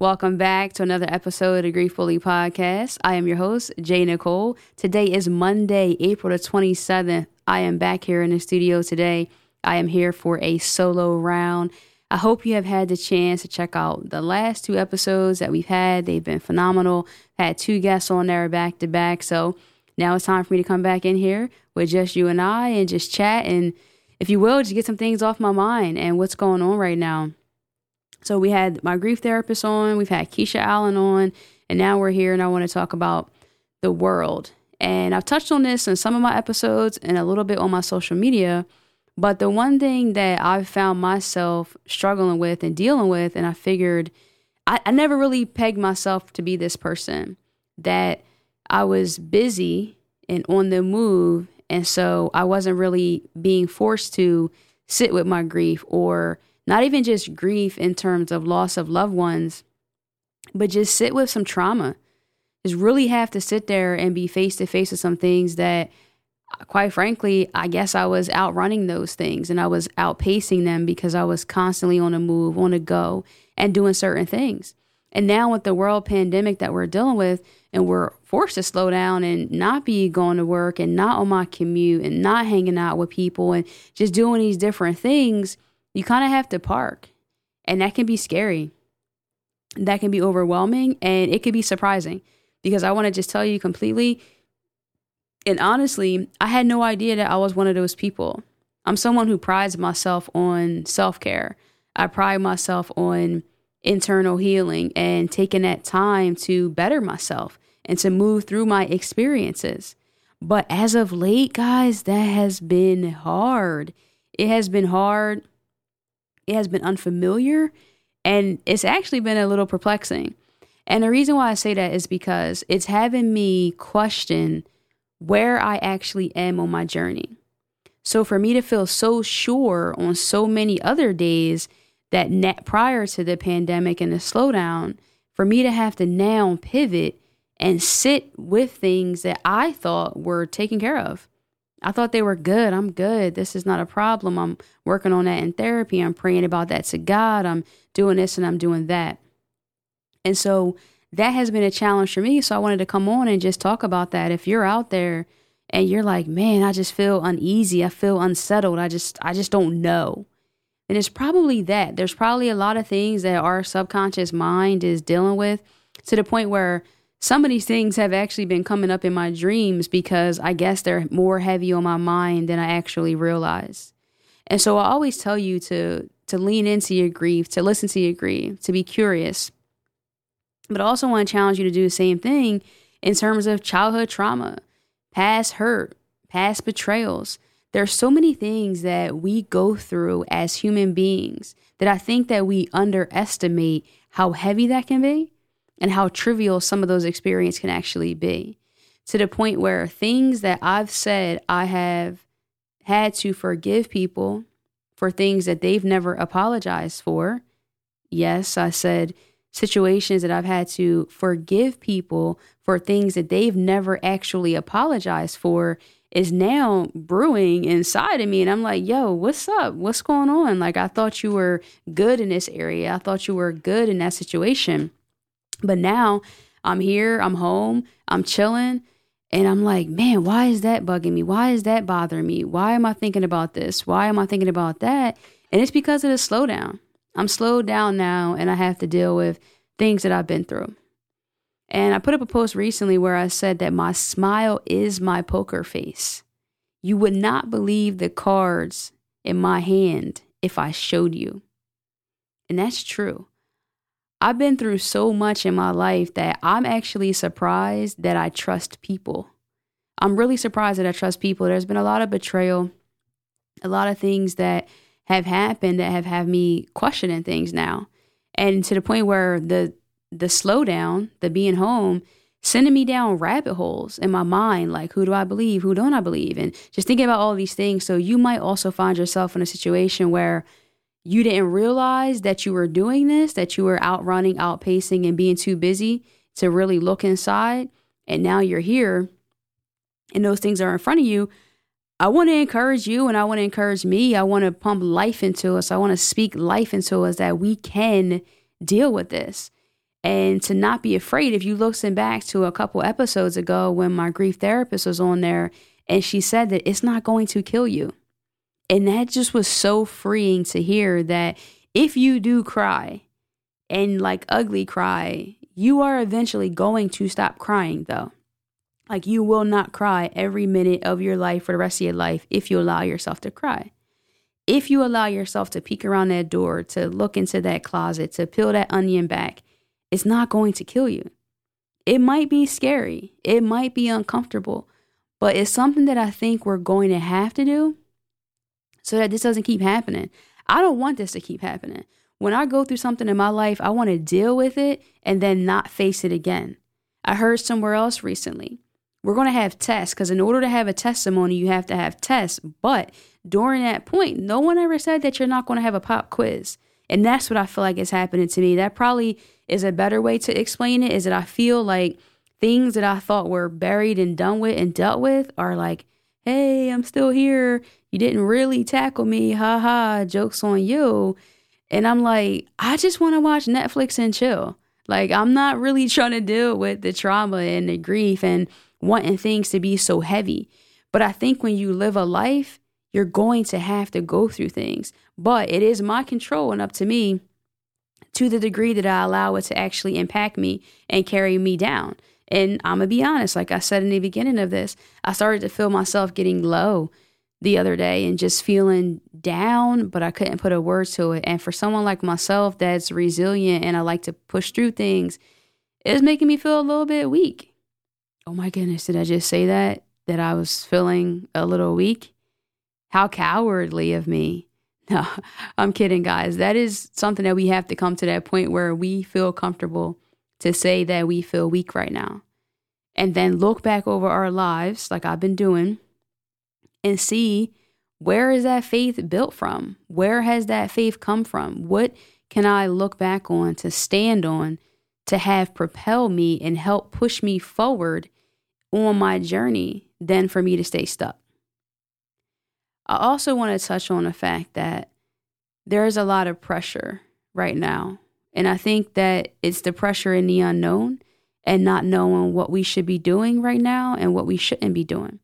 Welcome back to another episode of the Grief Bully Podcast. I am your host, J. Nicole. Today is Monday, April the 27th. I am back here in the studio today. I am here for a solo round. I hope you have had the chance to check out the last two episodes that we've had. They've been phenomenal. Had two guests on there back to back. So now it's time for me to come back in here with just you and I and just chat and, if you will, just get some things off my mind and what's going on right now. So we had my grief therapist on, we've had Keisha Allen on, and now we're here and I want to talk about the world. And I've touched on this in some of my episodes and a little bit on my social media. But the one thing that I've found myself struggling with and dealing with, and I figured I, I never really pegged myself to be this person, that I was busy and on the move. And so I wasn't really being forced to sit with my grief or not even just grief in terms of loss of loved ones, but just sit with some trauma. Just really have to sit there and be face to face with some things that, quite frankly, I guess I was outrunning those things and I was outpacing them because I was constantly on the move, on the go, and doing certain things. And now with the world pandemic that we're dealing with, and we're forced to slow down and not be going to work and not on my commute and not hanging out with people and just doing these different things you kind of have to park. And that can be scary. That can be overwhelming and it could be surprising because I want to just tell you completely and honestly, I had no idea that I was one of those people. I'm someone who prides myself on self care. I pride myself on internal healing and taking that time to better myself and to move through my experiences. But as of late, guys, that has been hard. It has been hard it has been unfamiliar and it's actually been a little perplexing. And the reason why I say that is because it's having me question where I actually am on my journey. So for me to feel so sure on so many other days that net prior to the pandemic and the slowdown, for me to have to now pivot and sit with things that I thought were taken care of. I thought they were good. I'm good. This is not a problem. I'm working on that in therapy. I'm praying about that to God. I'm doing this and I'm doing that. And so that has been a challenge for me. So I wanted to come on and just talk about that. If you're out there and you're like, man, I just feel uneasy. I feel unsettled. I just, I just don't know. And it's probably that. There's probably a lot of things that our subconscious mind is dealing with to the point where some of these things have actually been coming up in my dreams because I guess they're more heavy on my mind than I actually realize. And so I always tell you to to lean into your grief, to listen to your grief, to be curious. But I also want to challenge you to do the same thing in terms of childhood trauma, past hurt, past betrayals. There are so many things that we go through as human beings that I think that we underestimate how heavy that can be and how trivial some of those experiences can actually be to the point where things that I've said I have had to forgive people for things that they've never apologized for. Yes, I said situations that I've had to forgive people for things that they've never actually apologized for is now brewing inside of me. And I'm like, yo, what's up? What's going on? Like, I thought you were good in this area. I thought you were good in that situation. But now I'm here, I'm home, I'm chilling, and I'm like, man, why is that bugging me? Why is that bothering me? Why am I thinking about this? Why am I thinking about that? And it's because of the slowdown. I'm slowed down now and I have to deal with things that I've been through. And I put up a post recently where I said that my smile is my poker face. You would not believe the cards in my hand if I showed you. And that's true. I've been through so much in my life that I'm actually surprised that I trust people. I'm really surprised that I trust people. There's been a lot of betrayal, a lot of things that have happened that have had me questioning things now. And to the point where the the slowdown, the being home, sending me down rabbit holes in my mind like who do i believe who don't i believe and just thinking about all these things so you might also find yourself in a situation where you didn't realize that you were doing this that you were outrunning outpacing and being too busy to really look inside and now you're here and those things are in front of you I want to encourage you and I want to encourage me. I want to pump life into us. I want to speak life into us that we can deal with this and to not be afraid. If you listen back to a couple episodes ago when my grief therapist was on there and she said that it's not going to kill you. And that just was so freeing to hear that if you do cry and like ugly cry, you are eventually going to stop crying though. Like you will not cry every minute of your life for the rest of your life if you allow yourself to cry. If you allow yourself to peek around that door, to look into that closet, to peel that onion back, it's not going to kill you. It might be scary, it might be uncomfortable, but it's something that I think we're going to have to do so that this doesn't keep happening. I don't want this to keep happening. When I go through something in my life, I want to deal with it and then not face it again. I heard somewhere else recently. We're going to have tests because in order to have a testimony, you have to have tests. But during that point, no one ever said that you're not going to have a pop quiz. And that's what I feel like is happening to me. That probably is a better way to explain it is that I feel like things that I thought were buried and done with and dealt with are like, hey, I'm still here. You didn't really tackle me. Ha ha. Joke's on you. And I'm like, I just want to watch Netflix and chill. Like, I'm not really trying to deal with the trauma and the grief and wanting things to be so heavy. But I think when you live a life, you're going to have to go through things. But it is my control and up to me to the degree that I allow it to actually impact me and carry me down. And I'm going to be honest, like I said in the beginning of this, I started to feel myself getting low the other day and just feeling down, but I couldn't put a word to it. And for someone like myself that's resilient and I like to push through things, it's making me feel a little bit weak. Oh my goodness, did I just say that? That I was feeling a little weak? How cowardly of me. No, I'm kidding, guys. That is something that we have to come to that point where we feel comfortable to say that we feel weak right now. And then look back over our lives, like I've been doing, and see where is that faith built from? Where has that faith come from? What can I look back on to stand on to have propel me and help push me forward on my journey than for me to stay stuck? I also want to touch on the fact that there's a lot of pressure right now. And I think that it's the pressure in the unknown and not knowing what we should be doing right now and what we shouldn't be doing.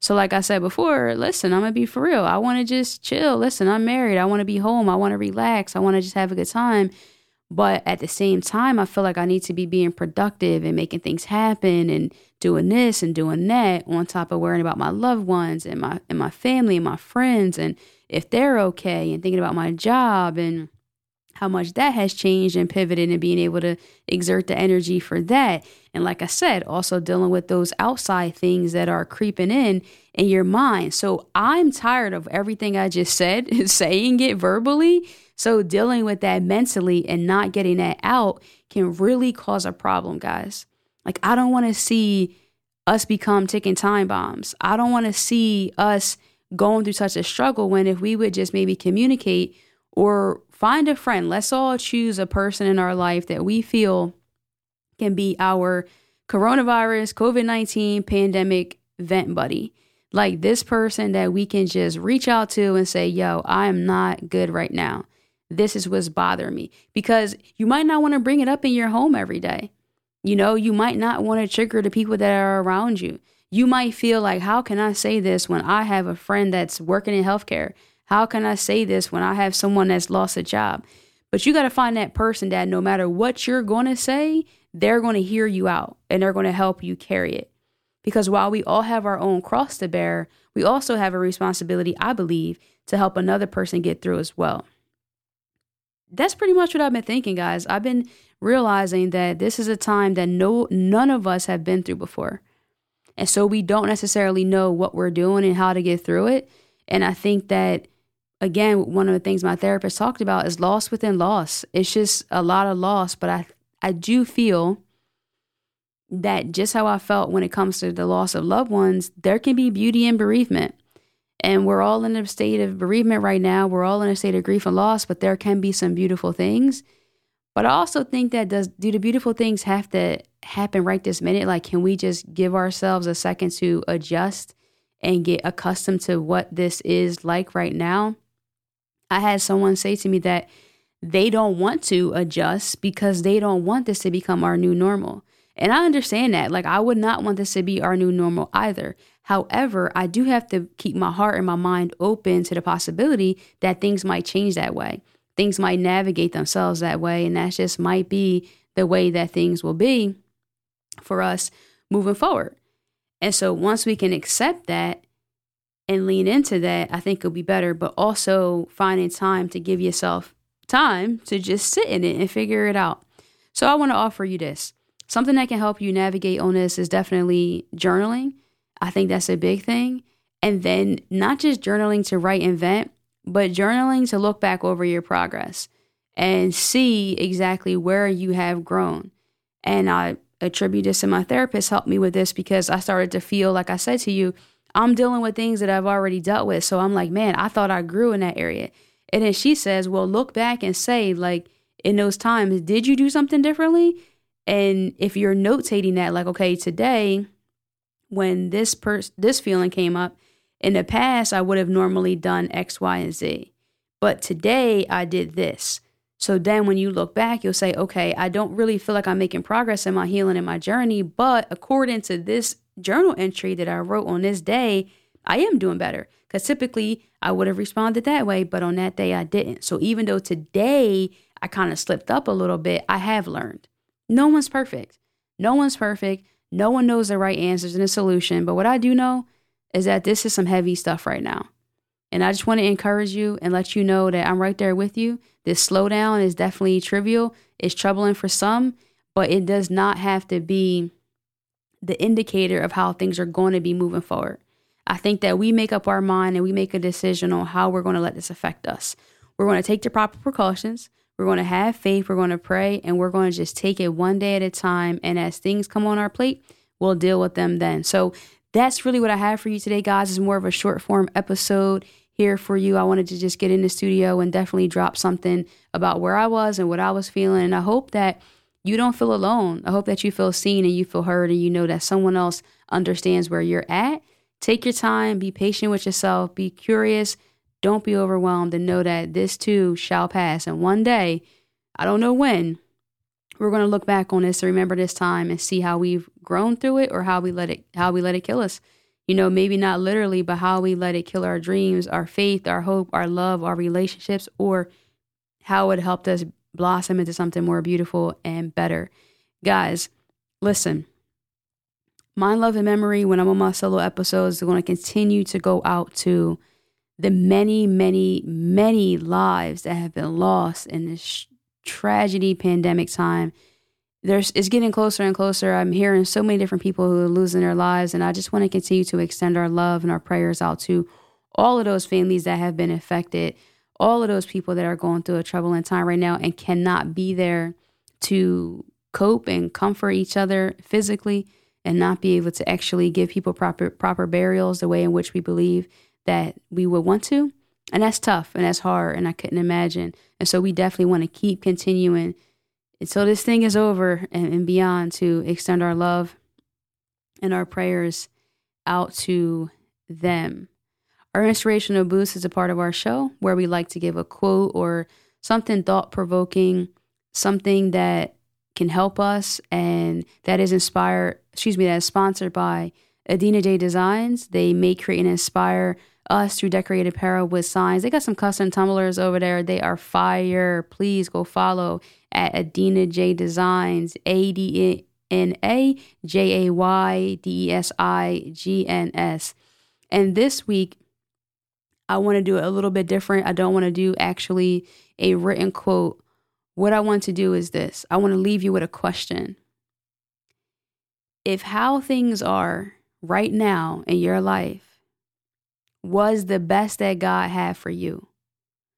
So, like I said before, listen, I'm to be for real. I want to just chill. Listen, I'm married. I want to be home. I want to relax. I want to just have a good time. But at the same time, I feel like I need to be being productive and making things happen and doing this and doing that on top of worrying about my loved ones and my and my family and my friends and if they're okay and thinking about my job and how much that has changed and pivoted and being able to exert the energy for that. And like I said, also dealing with those outside things that are creeping in in your mind. So I'm tired of everything I just said, saying it verbally so dealing with that mentally and not getting that out can really cause a problem, guys. Like, I don't want to see us become ticking time bombs. I don't want to see us going through such a struggle when if we would just maybe communicate or find a friend, let's all choose a person in our life that we feel can be our coronavirus, COVID 19 pandemic vent buddy. Like this person that we can just reach out to and say, yo, I am not good right now this is what's bothering me because you might not want to bring it up in your home every day. You know, you might not want to trigger the people that are around you. You might feel like, how can I say this when I have a friend that's working in healthcare? How can I say this when I have someone that's lost a job? But you got to find that person that no matter what you're going to say, they're going to hear you out and they're going to help you carry it. Because while we all have our own cross to bear, we also have a responsibility, I believe, to help another person get through as well that's pretty much what I've been thinking, guys. I've been realizing that this is a time that no none of us have been through before. And so we don't necessarily know what we're doing and how to get through it. And I think that again, one of the things my therapist talked about is loss within loss. It's just a lot of loss, but I I do feel that just how I felt when it comes to the loss of loved ones, there can be beauty in bereavement. And we're all in a state of bereavement right now. We're all in a state of grief and loss, but there can be some beautiful things. But I also think that does do the beautiful things have to happen right this minute? Like, can we just give ourselves a second to adjust and get accustomed to what this is like right now? I had someone say to me that they don't want to adjust because they don't want this to become our new normal. And I understand that. Like, I would not want this to be our new normal either. However, I do have to keep my heart and my mind open to the possibility that things might change that way. Things might navigate themselves that way. And that just might be the way that things will be for us moving forward. And so once we can accept that and lean into that, I think it'll be better. But also finding time to give yourself time to just sit in it and figure it out. So I want to offer you this. Something that can help you navigate on this is definitely journaling. I think that's a big thing. And then not just journaling to write and vent, but journaling to look back over your progress and see exactly where you have grown. And I attribute this to my therapist helped me with this because I started to feel like I said to you, I'm dealing with things that I've already dealt with. So I'm like, man, I thought I grew in that area. And then she says, well, look back and say, like, in those times, did you do something differently? And if you're notating that, like, okay, today, when this person, this feeling came up, in the past, I would have normally done X, Y, and Z. But today, I did this. So then when you look back, you'll say, okay, I don't really feel like I'm making progress in my healing and my journey. But according to this journal entry that I wrote on this day, I am doing better. Because typically I would have responded that way, but on that day I didn't. So even though today I kind of slipped up a little bit, I have learned. No one's perfect. No one's perfect. No one knows the right answers and the solution. But what I do know is that this is some heavy stuff right now. And I just want to encourage you and let you know that I'm right there with you. This slowdown is definitely trivial. It's troubling for some, but it does not have to be the indicator of how things are going to be moving forward. I think that we make up our mind and we make a decision on how we're going to let this affect us. We're going to take the proper precautions. We're going to have faith. We're going to pray and we're going to just take it one day at a time. And as things come on our plate, we'll deal with them then. So that's really what I have for you today, guys. It's more of a short form episode here for you. I wanted to just get in the studio and definitely drop something about where I was and what I was feeling. And I hope that you don't feel alone. I hope that you feel seen and you feel heard and you know that someone else understands where you're at. Take your time, be patient with yourself, be curious, don't be overwhelmed, and know that this too shall pass. And one day, I don't know when, we're going to look back on this and remember this time and see how we've grown through it or how we let it how we let it kill us you know, maybe not literally, but how we let it kill our dreams, our faith, our hope, our love, our relationships, or how it helped us blossom into something more beautiful and better. Guys, listen. My love, and memory, when I'm on my solo episodes, are going to continue to go out to the many, many, many lives that have been lost in this tragedy pandemic time there's it's getting closer and closer. I'm hearing so many different people who are losing their lives, and I just want to continue to extend our love and our prayers out to all of those families that have been affected, all of those people that are going through a troubling time right now and cannot be there to cope and comfort each other physically and not be able to actually give people proper proper burials the way in which we believe that we would want to. And that's tough and that's hard and I couldn't imagine. And so we definitely want to keep continuing until this thing is over and, and beyond to extend our love and our prayers out to them. Our inspirational boost is a part of our show where we like to give a quote or something thought provoking, something that can help us and that is inspired, excuse me, that is sponsored by Adina J Designs. They make, create, and inspire us through decorated apparel with signs. They got some custom tumblers over there. They are fire. Please go follow at Adina J Designs, A D N A J A Y D E S I G N S. And this week, I want to do it a little bit different. I don't want to do actually a written quote. What I want to do is this I want to leave you with a question. If how things are right now in your life was the best that God had for you,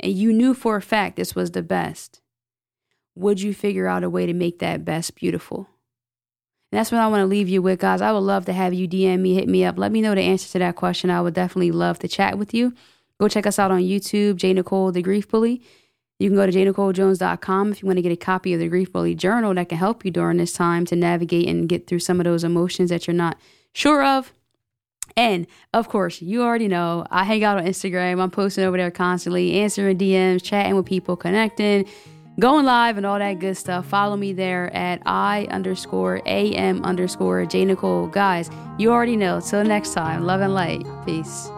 and you knew for a fact this was the best, would you figure out a way to make that best beautiful? And that's what I want to leave you with, guys. I would love to have you DM me, hit me up. Let me know the answer to that question. I would definitely love to chat with you. Go check us out on YouTube, J. Nicole, the Grief Bully. You can go to jnicolejones.com if you want to get a copy of the Grief Bully Journal that can help you during this time to navigate and get through some of those emotions that you're not sure of. And of course, you already know I hang out on Instagram. I'm posting over there constantly, answering DMs, chatting with people, connecting going live and all that good stuff. Follow me there at I underscore AM underscore J Nicole. Guys, you already know. Till next time, love and light. Peace.